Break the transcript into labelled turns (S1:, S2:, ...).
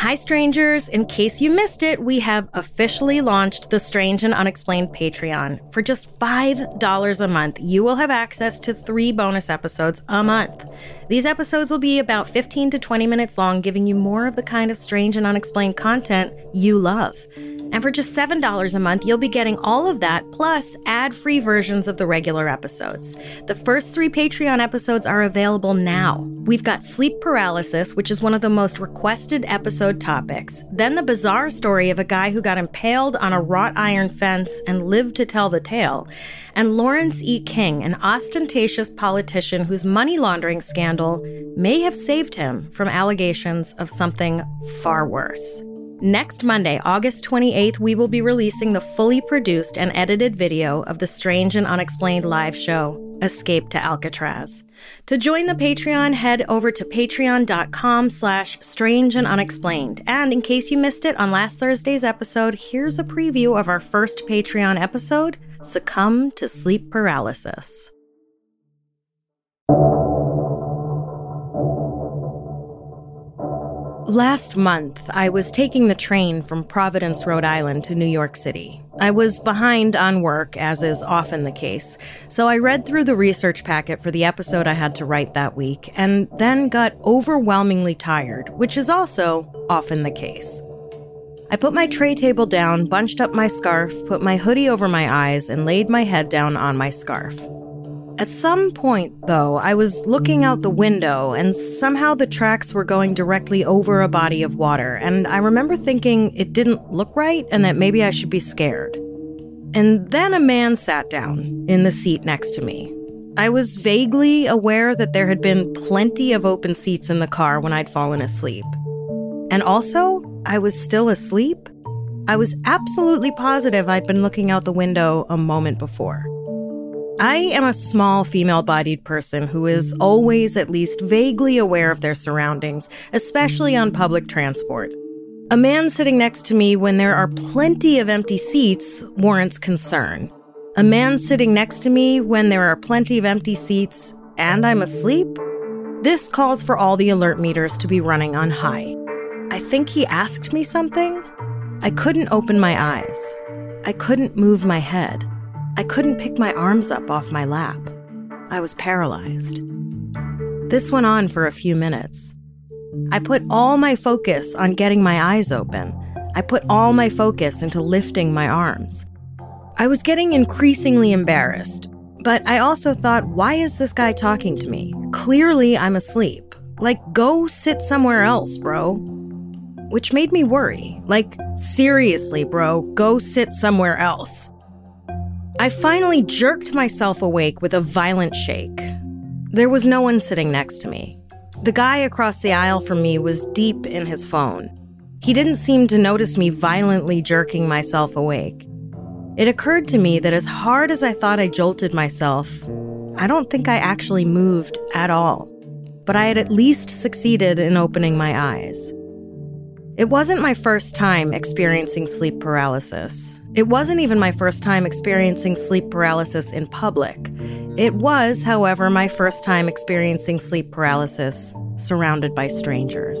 S1: Hi, strangers. In case you missed it, we have officially launched the Strange and Unexplained Patreon. For just $5 a month, you will have access to three bonus episodes a month. These episodes will be about 15 to 20 minutes long, giving you more of the kind of strange and unexplained content you love. And for just $7 a month, you'll be getting all of that plus ad free versions of the regular episodes. The first three Patreon episodes are available now. We've got sleep paralysis, which is one of the most requested episode topics, then the bizarre story of a guy who got impaled on a wrought iron fence and lived to tell the tale, and Lawrence E. King, an ostentatious politician whose money laundering scandal may have saved him from allegations of something far worse. Next Monday, August 28th, we will be releasing the fully produced and edited video of the strange and unexplained live show, Escape to Alcatraz. To join the Patreon, head over to patreon.com slash strange and unexplained. And in case you missed it on last Thursday's episode, here's a preview of our first Patreon episode, Succumb to Sleep Paralysis. Last month, I was taking the train from Providence, Rhode Island to New York City. I was behind on work, as is often the case, so I read through the research packet for the episode I had to write that week, and then got overwhelmingly tired, which is also often the case. I put my tray table down, bunched up my scarf, put my hoodie over my eyes, and laid my head down on my scarf. At some point, though, I was looking out the window, and somehow the tracks were going directly over a body of water, and I remember thinking it didn't look right and that maybe I should be scared. And then a man sat down in the seat next to me. I was vaguely aware that there had been plenty of open seats in the car when I'd fallen asleep. And also, I was still asleep. I was absolutely positive I'd been looking out the window a moment before. I am a small female bodied person who is always at least vaguely aware of their surroundings, especially on public transport. A man sitting next to me when there are plenty of empty seats warrants concern. A man sitting next to me when there are plenty of empty seats and I'm asleep? This calls for all the alert meters to be running on high. I think he asked me something. I couldn't open my eyes. I couldn't move my head. I couldn't pick my arms up off my lap. I was paralyzed. This went on for a few minutes. I put all my focus on getting my eyes open. I put all my focus into lifting my arms. I was getting increasingly embarrassed, but I also thought, why is this guy talking to me? Clearly, I'm asleep. Like, go sit somewhere else, bro. Which made me worry. Like, seriously, bro, go sit somewhere else. I finally jerked myself awake with a violent shake. There was no one sitting next to me. The guy across the aisle from me was deep in his phone. He didn't seem to notice me violently jerking myself awake. It occurred to me that as hard as I thought I jolted myself, I don't think I actually moved at all. But I had at least succeeded in opening my eyes. It wasn't my first time experiencing sleep paralysis. It wasn't even my first time experiencing sleep paralysis in public. It was, however, my first time experiencing sleep paralysis surrounded by strangers.